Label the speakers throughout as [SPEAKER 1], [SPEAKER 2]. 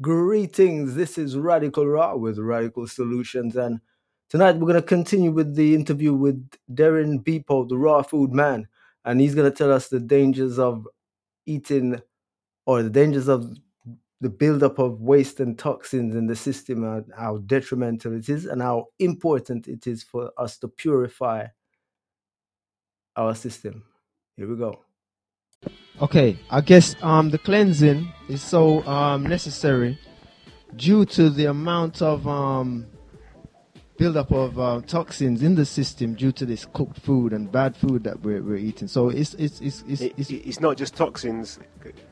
[SPEAKER 1] Greetings, this is Radical Raw with Radical Solutions, and tonight we're going to continue with the interview with Darren Beepo, the raw food man, and he's going to tell us the dangers of eating or the dangers of the buildup of waste and toxins in the system and how detrimental it is and how important it is for us to purify our system. Here we go.
[SPEAKER 2] Okay, I guess um, the cleansing is so um, necessary due to the amount of um, buildup of uh, toxins in the system due to this cooked food and bad food that we're, we're eating. So it's it's it's it's,
[SPEAKER 3] It,
[SPEAKER 2] it's
[SPEAKER 3] it's not just toxins.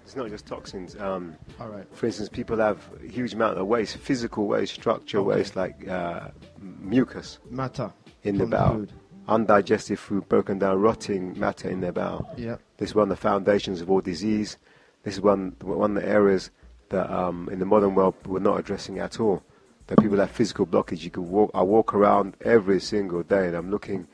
[SPEAKER 3] It's not just toxins. Um,
[SPEAKER 2] all right.
[SPEAKER 3] for instance, people have a huge amount of waste, physical waste, structure
[SPEAKER 2] Okay.
[SPEAKER 3] waste, like uh, mucus
[SPEAKER 2] Matter
[SPEAKER 3] in the bowel,
[SPEAKER 2] food.
[SPEAKER 3] Undigested food, broken down, rotting matter in their bowel.
[SPEAKER 2] Yeah.
[SPEAKER 3] This is one of the foundations of all disease. This is one one of the areas that um, in the modern world we're not addressing at all. That people have physical blockage. You can walk. I walk around every single day, and I'm looking,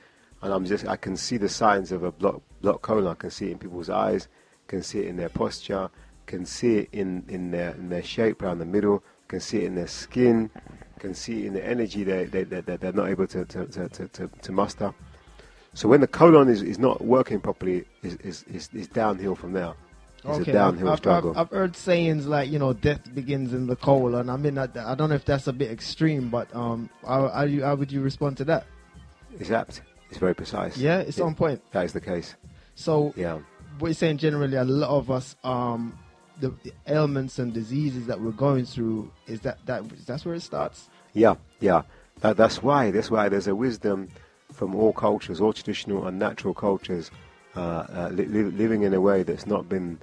[SPEAKER 3] and I'm just. I can see the signs of a block block colon. I can see it in people's eyes. Can see it in their posture. Can see it in in their in their shape around the middle. Can see it in their skin. Can see in the energy they they, they, they they're not able to to, to, to, to, muster. So when the colon is, is not working properly, is, is, is, is downhill from there. It's
[SPEAKER 2] Okay,
[SPEAKER 3] a downhill
[SPEAKER 2] I've,
[SPEAKER 3] struggle.
[SPEAKER 2] I've, I've heard sayings like you know death begins in the colon. I mean, I, I don't know if that's a bit extreme, but um, how, how, you, how would you respond to that?
[SPEAKER 3] It's apt. It's very precise.
[SPEAKER 2] Yeah, it's
[SPEAKER 3] Yeah.
[SPEAKER 2] on point.
[SPEAKER 3] That is the case.
[SPEAKER 2] So
[SPEAKER 3] Yeah.
[SPEAKER 2] what you're saying generally, a lot of us, um, the, ailments and diseases that we're going through, is that that that's where it starts?
[SPEAKER 3] Yeah, yeah. That, that's why. That's why there's a wisdom from all cultures, all traditional and natural cultures, uh, uh, li- li- living in a way that's not been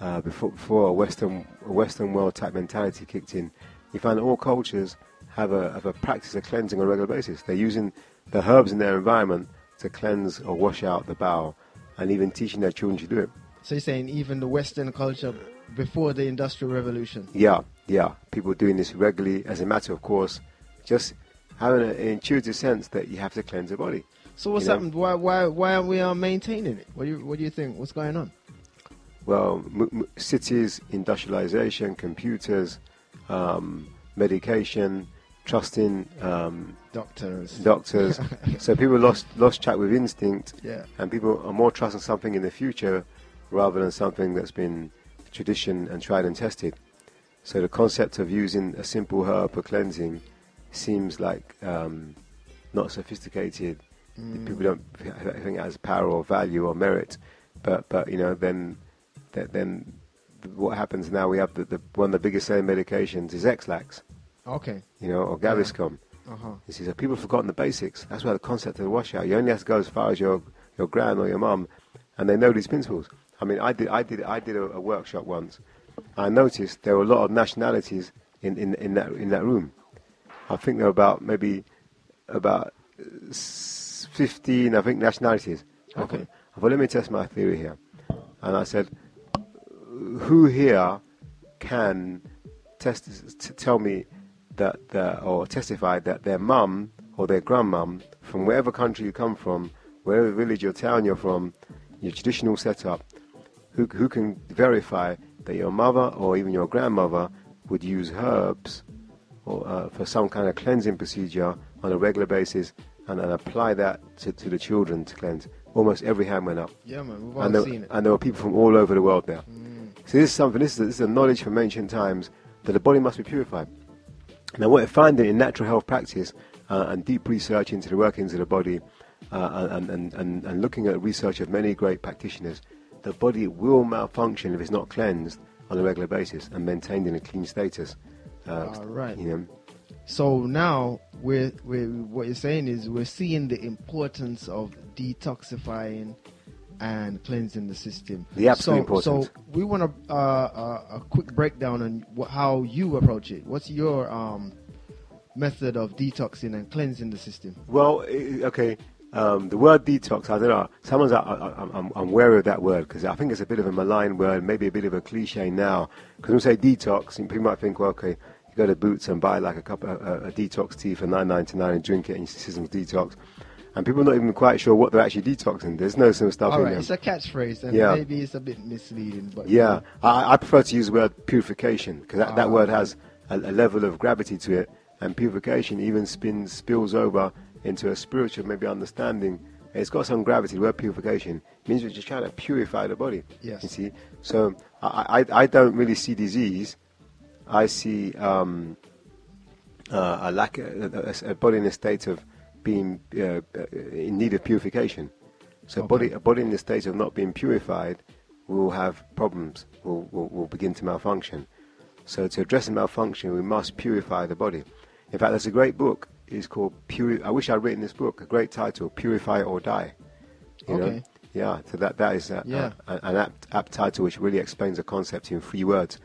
[SPEAKER 3] uh, before, before a Western a Western world type mentality kicked in. You find that all cultures have a have a practice of cleansing on a regular basis. They're using the herbs in their environment to cleanse or wash out the bowel, and even teaching their children to do it.
[SPEAKER 2] So you're saying even the Western culture before the Industrial Revolution?
[SPEAKER 3] Yeah, yeah. People doing this regularly as a matter of course, just having an intuitive sense that you have to cleanse the body.
[SPEAKER 2] So what's
[SPEAKER 3] You know?
[SPEAKER 2] happened? Why why why aren't we uh, maintaining it? What do you what do you think? What's going on?
[SPEAKER 3] Well, m- m- cities, industrialization, computers, um, medication, trusting um,
[SPEAKER 2] Doctors.
[SPEAKER 3] doctors. so people lost lost track with instinct,
[SPEAKER 2] Yeah.
[SPEAKER 3] and people are more trusting something in the future rather than something that's been tradition and tried and tested. So the concept of using a simple herb for cleansing seems like um, not sophisticated. People don't think it has power or value or merit, but but you know then th- then what happens now? We have the, the one of the biggest selling medications is Ex-Lax,
[SPEAKER 2] Okay.
[SPEAKER 3] you know, or Gaviscon.
[SPEAKER 2] Uh huh.
[SPEAKER 3] You see, so people have forgotten the basics. That's why the concept of the washout. You only have to go as far as your your gran or your mum, and they know these principles. I mean, I did I did I did a, a workshop once. I noticed there were a lot of nationalities in, in, in that in that room. I think there were about maybe about uh, fifteen, I think, nationalities.
[SPEAKER 2] Okay.
[SPEAKER 3] thought, I thought, let me test my theory here, and I said, who here can test t- tell me that the, or testify that their mum or their grandmum from wherever country you come from, wherever village or town you're from, your traditional setup, who, who can verify that your mother or even your grandmother would use herbs or, uh, for some kind of cleansing procedure on a regular basis and, and apply that to, to the children to cleanse. Almost every hand went up
[SPEAKER 2] Yeah, man. We've all
[SPEAKER 3] and there,
[SPEAKER 2] seen it.
[SPEAKER 3] and there were people from all over the world there. So this is something. This is, this is a knowledge from ancient times that the body must be purified. Now, what we're finding in natural health practice uh, and deep research into the workings of the body, uh, and, and, and, and looking at research of many great practitioners, the body will malfunction if it's not cleansed on a regular basis and maintained in a clean status. Uh,
[SPEAKER 2] All right.
[SPEAKER 3] You know,
[SPEAKER 2] So now we're, we're what you're saying is we're seeing the importance of detoxifying and cleansing the system.
[SPEAKER 3] The absolute
[SPEAKER 2] so,
[SPEAKER 3] importance.
[SPEAKER 2] So we want a, uh, a, a quick breakdown on wh- how you approach it. What's your um, method of detoxing and cleansing the system?
[SPEAKER 3] Well, okay. Um, the word detox, I don't know. Someone's, I, I, I'm, I'm wary of that word because I think it's a bit of a malign word, maybe a bit of a cliche now. Because when we say detox, people might think, well, okay, you go to Boots and buy like a cup of a, a detox tea for 9.99 and drink it, and your system's detox. And people are not even quite sure what they're actually detoxing. There's no sort of stuff
[SPEAKER 2] All
[SPEAKER 3] in
[SPEAKER 2] right,
[SPEAKER 3] there.
[SPEAKER 2] it's a catchphrase, and
[SPEAKER 3] Yeah.
[SPEAKER 2] maybe it's a bit misleading, but
[SPEAKER 3] Yeah, I, I prefer to use the word purification because that, that
[SPEAKER 2] Ah,
[SPEAKER 3] word has a, a level of gravity to it, and purification even spins spills over into a spiritual maybe understanding. It's got some gravity. The word purification means we're just trying to purify the body.
[SPEAKER 2] Yes.
[SPEAKER 3] You see, so I, I, I don't really see disease. I see um, uh, a lack, a, a, a body in a state of being uh, in need of purification. So, a body, a body in the state of not being purified will have problems. Will, will, will begin to malfunction. So, to address the malfunction, we must purify the body. In fact, there's a great book. It's called Puri- I wish I'd written this book. A great title: Purify or Die. You know?
[SPEAKER 2] Okay.
[SPEAKER 3] Yeah. So that that is a,
[SPEAKER 2] Yeah.
[SPEAKER 3] a- an apt, apt title which really explains the concept in three words.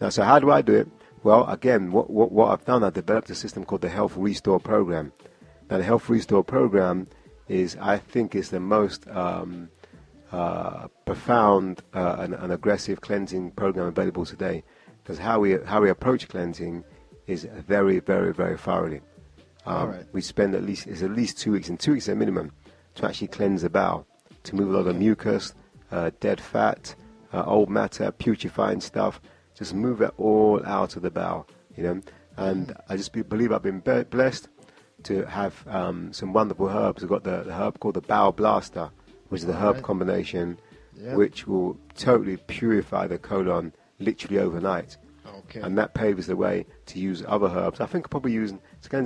[SPEAKER 3] Now, so how do I do it? Well, again, what, what, what I've done, I've developed a system called the Health Restore Program. Now, the Health Restore Program is, I think, is the most um, uh, profound uh, and, and aggressive cleansing program available today. Because how we how we approach cleansing is very, very, very thoroughly. Um,
[SPEAKER 2] All right.
[SPEAKER 3] We spend at least it's at least two weeks, and two weeks at minimum, to actually cleanse the bowel, to move a lot of mucus, uh, dead fat, uh, old matter, putrefying stuff. Just move it all out of the bowel, you know. And I just be, believe I've been blessed to have um, some wonderful herbs. We've got the, the herb called the Bowel Blaster, which is the herb
[SPEAKER 2] Alright.
[SPEAKER 3] combination,
[SPEAKER 2] Yeah.
[SPEAKER 3] which will totally purify the colon literally overnight.
[SPEAKER 2] Okay.
[SPEAKER 3] And that paves the way to use other herbs. I think I'll probably using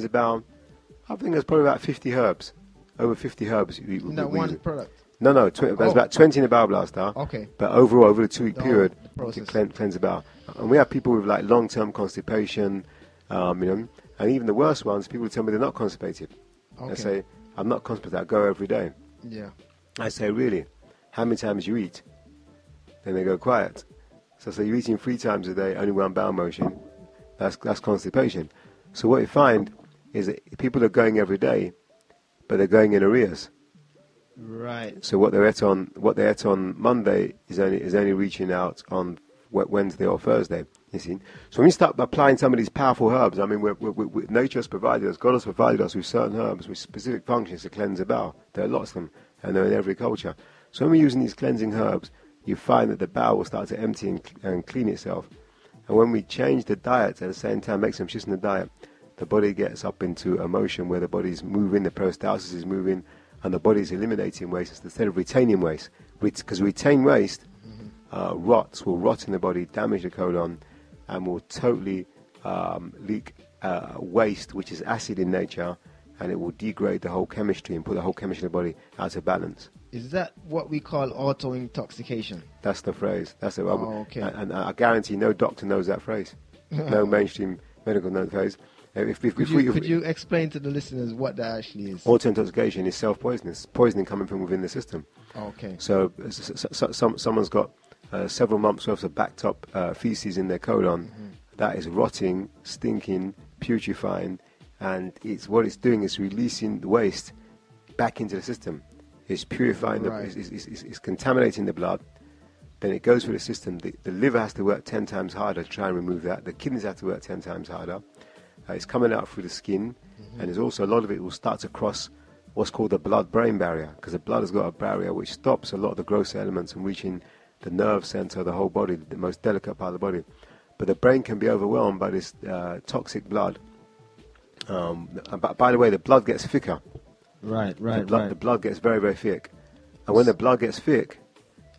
[SPEAKER 3] about, I think there's probably about 50 herbs, over 50 herbs. We,
[SPEAKER 2] In
[SPEAKER 3] we-
[SPEAKER 2] that
[SPEAKER 3] we
[SPEAKER 2] one product.
[SPEAKER 3] No, no, tw- there's
[SPEAKER 2] Oh.
[SPEAKER 3] about 20 in the Bowel Blaster.
[SPEAKER 2] Okay.
[SPEAKER 3] But overall, over the two-week
[SPEAKER 2] The
[SPEAKER 3] period, to cleanse, cleanse the bowel. And we have people with like long-term constipation, um, you know, and even the worst ones, people tell me they're not constipated. I
[SPEAKER 2] Okay.
[SPEAKER 3] say, I'm not constipated, I go every day.
[SPEAKER 2] Yeah.
[SPEAKER 3] I say, really? How many times you eat? Then they go quiet. So say, you're eating three times a day, only one bowel motion. That's, that's constipation. So what you find is that people are going every day, but they're going in arrears.
[SPEAKER 2] Right.
[SPEAKER 3] So what they ate on what they ate on Monday is only is only reaching out on Wednesday or Thursday. You see. So when you start applying some of these powerful herbs, I mean, we're, we're, we nature has provided us, God has provided us with certain herbs with specific functions to cleanse the bowel. There are lots of them, and they're in every culture. So when we're using these cleansing herbs, you find that the bowel will start to empty and, and clean itself. And when we change the diet at the same time, make some shifts in the diet, the body gets up into a motion where the body's moving, the peristalsis is moving, and the body's eliminating waste instead of retaining waste. Because retain waste uh, rots, will rot in the body, damage the colon, and will totally um, leak uh, waste, which is acid in nature, and it will degrade the whole chemistry and put the whole chemistry of the body out of balance.
[SPEAKER 2] Is that what we call auto intoxication?
[SPEAKER 3] That's the phrase. That's it.
[SPEAKER 2] Oh, okay.
[SPEAKER 3] and, and I guarantee no doctor knows that phrase. no mainstream medical knows that phrase. If, if,
[SPEAKER 2] Could
[SPEAKER 3] if
[SPEAKER 2] you,
[SPEAKER 3] we,
[SPEAKER 2] could you explain to the listeners what that actually is?
[SPEAKER 3] auto intoxication is self poisoning, poisoning coming from within the system.
[SPEAKER 2] Okay.
[SPEAKER 3] So, s- s- s- some, someone's got uh, several months worth of backed up uh, feces in their colon.
[SPEAKER 2] Mm-hmm.
[SPEAKER 3] That is rotting, stinking, putrefying, and it's what it's doing is releasing the waste back into the system. It's purifying,
[SPEAKER 2] Right.
[SPEAKER 3] the, it's, it's, it's, it's contaminating the blood. Then it goes through the system. The, the liver has to work 10 times harder to try and remove that. The kidneys have to work 10 times harder. Uh, it's coming out through the skin, and there's also a lot of it will start to cross what's called the blood-brain barrier, because the blood has got a barrier which stops a lot of the gross elements from reaching the nerve center of the whole body, the most delicate part of the body. But the brain can be overwhelmed by this uh, toxic blood. Um, but by the way, the blood gets thicker.
[SPEAKER 2] Right,
[SPEAKER 3] The
[SPEAKER 2] right,
[SPEAKER 3] blood,
[SPEAKER 2] right.
[SPEAKER 3] the blood gets very, very thick. And when the blood gets thick,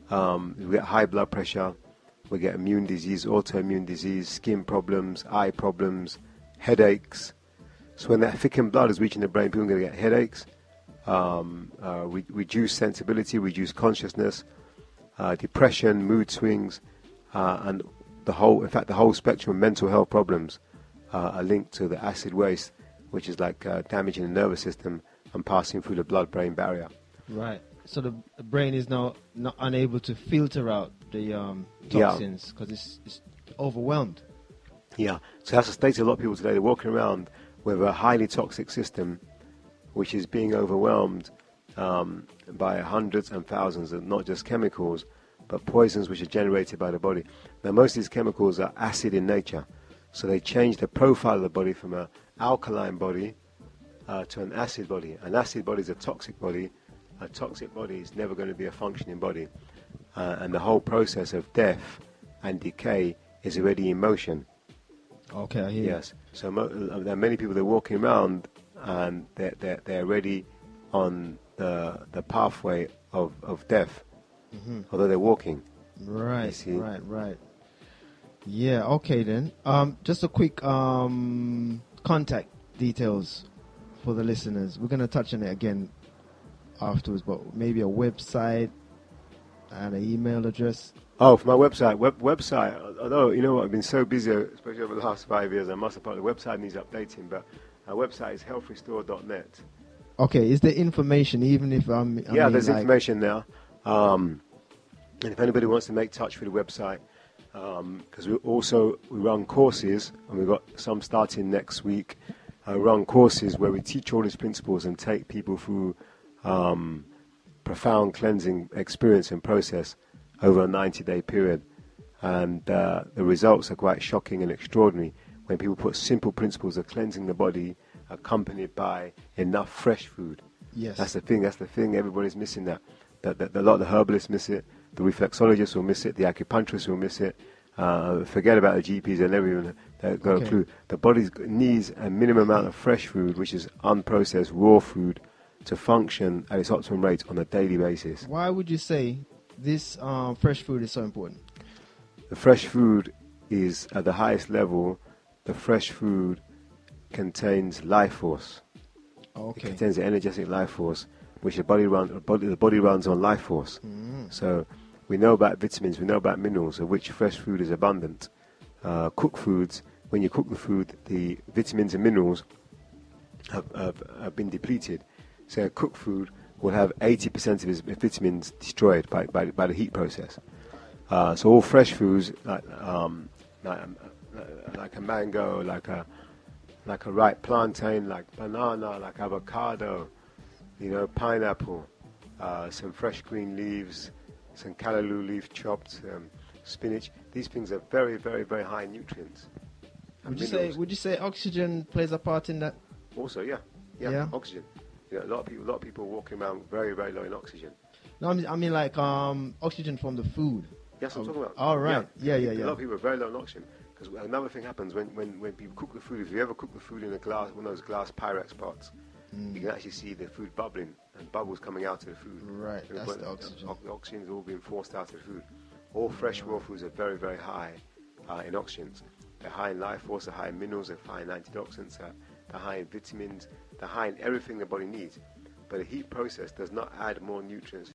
[SPEAKER 3] um, we get high blood pressure, we get immune disease, autoimmune disease, skin problems, eye problems, headaches. So when that thickened blood is reaching the brain, people are going to get headaches, um, uh, re- reduced sensibility, reduce consciousness, uh, depression, mood swings, uh, and the whole, in fact, the whole spectrum of mental health problems uh, are linked to the acid waste, which is like uh, damaging the nervous system and passing through the blood-brain barrier.
[SPEAKER 2] Right. So the brain is now not unable to filter out the um, toxins because it's, it's overwhelmed.
[SPEAKER 3] Yeah, so that's the state of a lot of people today. They're walking around with a highly toxic system, which is being overwhelmed um, by hundreds and thousands of not just chemicals, but poisons which are generated by the body. Now, most of these chemicals are acid in nature, so they change the profile of the body from an alkaline body uh, to an acid body. An acid body is a toxic body. A toxic body is never going to be a functioning body, uh, and the whole process of death and decay is already in motion.
[SPEAKER 2] Okay, I hear you.
[SPEAKER 3] Yes. So mo- uh, there are many people that are walking around and they're, they're, they're already on the, the pathway of, of death, although they're walking.
[SPEAKER 2] Right, right, right. Yeah, okay then. Um, just a quick um, contact details for the listeners. We're going to touch on it again afterwards, but maybe a website and an email address.
[SPEAKER 3] Oh, for my website, web, website. Although you know what, I've been so busy, especially over the last five years. I must have probably the website needs updating, but our website is healthrestore.net.
[SPEAKER 2] Okay, is there information even if I'm. I
[SPEAKER 3] yeah,
[SPEAKER 2] mean,
[SPEAKER 3] there's
[SPEAKER 2] like-
[SPEAKER 3] information there. Um, and if anybody wants to make touch with the website, because we also we run courses, and we've got some starting next week. Uh, run courses where we teach all these principles and take people through um, profound cleansing experience and process over a 90-day period, and uh, the results are quite shocking and extraordinary when people put simple principles of cleansing the body accompanied by enough fresh food.
[SPEAKER 2] Yes.
[SPEAKER 3] That's the thing. That's the thing. Everybody's missing that. That, that, a lot of the herbalists miss it. The reflexologists will miss it. The acupuncturists will miss it. Uh, forget about the GPs. They never even got
[SPEAKER 2] Okay.
[SPEAKER 3] a clue. The body needs a minimum amount of fresh food, which is unprocessed raw food, to function at its optimum rate on a daily basis.
[SPEAKER 2] Why would you say this um, fresh food is so important?
[SPEAKER 3] The fresh food is at the highest level. The fresh food contains life force. It
[SPEAKER 2] Okay.
[SPEAKER 3] contains the energetic life force, which the body run, body, the body runs on life force.
[SPEAKER 2] Mm.
[SPEAKER 3] So we know about vitamins, we know about minerals, of which fresh food is abundant. Uh, cooked foods, when you cook the food, the vitamins and minerals have, have, have been depleted. So a cooked food will have 80% of its vitamins destroyed by, by, by the heat process. Uh, so all fresh foods, like, um, like, um, like a mango, like a like a ripe plantain, like banana, like avocado, you know, pineapple, uh, some fresh green leaves, some callaloo leaf chopped, um, spinach. These things are very, very, very high in nutrients.
[SPEAKER 2] Would you say. Would you say oxygen plays a part in that?
[SPEAKER 3] Also, yeah, yeah,
[SPEAKER 2] Yeah.
[SPEAKER 3] oxygen. You know, a lot of people, a lot of people walking around very, very low in oxygen.
[SPEAKER 2] No, I mean, I mean like um, oxygen from the food.
[SPEAKER 3] Yes, I'm
[SPEAKER 2] Oh,
[SPEAKER 3] talking about.
[SPEAKER 2] all right. Yeah, yeah, yeah.
[SPEAKER 3] A
[SPEAKER 2] yeah.
[SPEAKER 3] lot of people are very low in oxygen. Because another thing happens when, when, when people cook the food, if you ever cook the food in a glass, one of those glass Pyrex pots,
[SPEAKER 2] Mm.
[SPEAKER 3] you can actually see the food bubbling and bubbles coming out of the food.
[SPEAKER 2] Right, that's the oxygen.
[SPEAKER 3] The oxygen is all being forced out of the food. All fresh raw foods are very, very high uh, in oxygens. They're high in life force, they're high in minerals, they're high in antioxidants, they're, they're high in vitamins, they're high in everything the body needs. But the heat process does not add more nutrients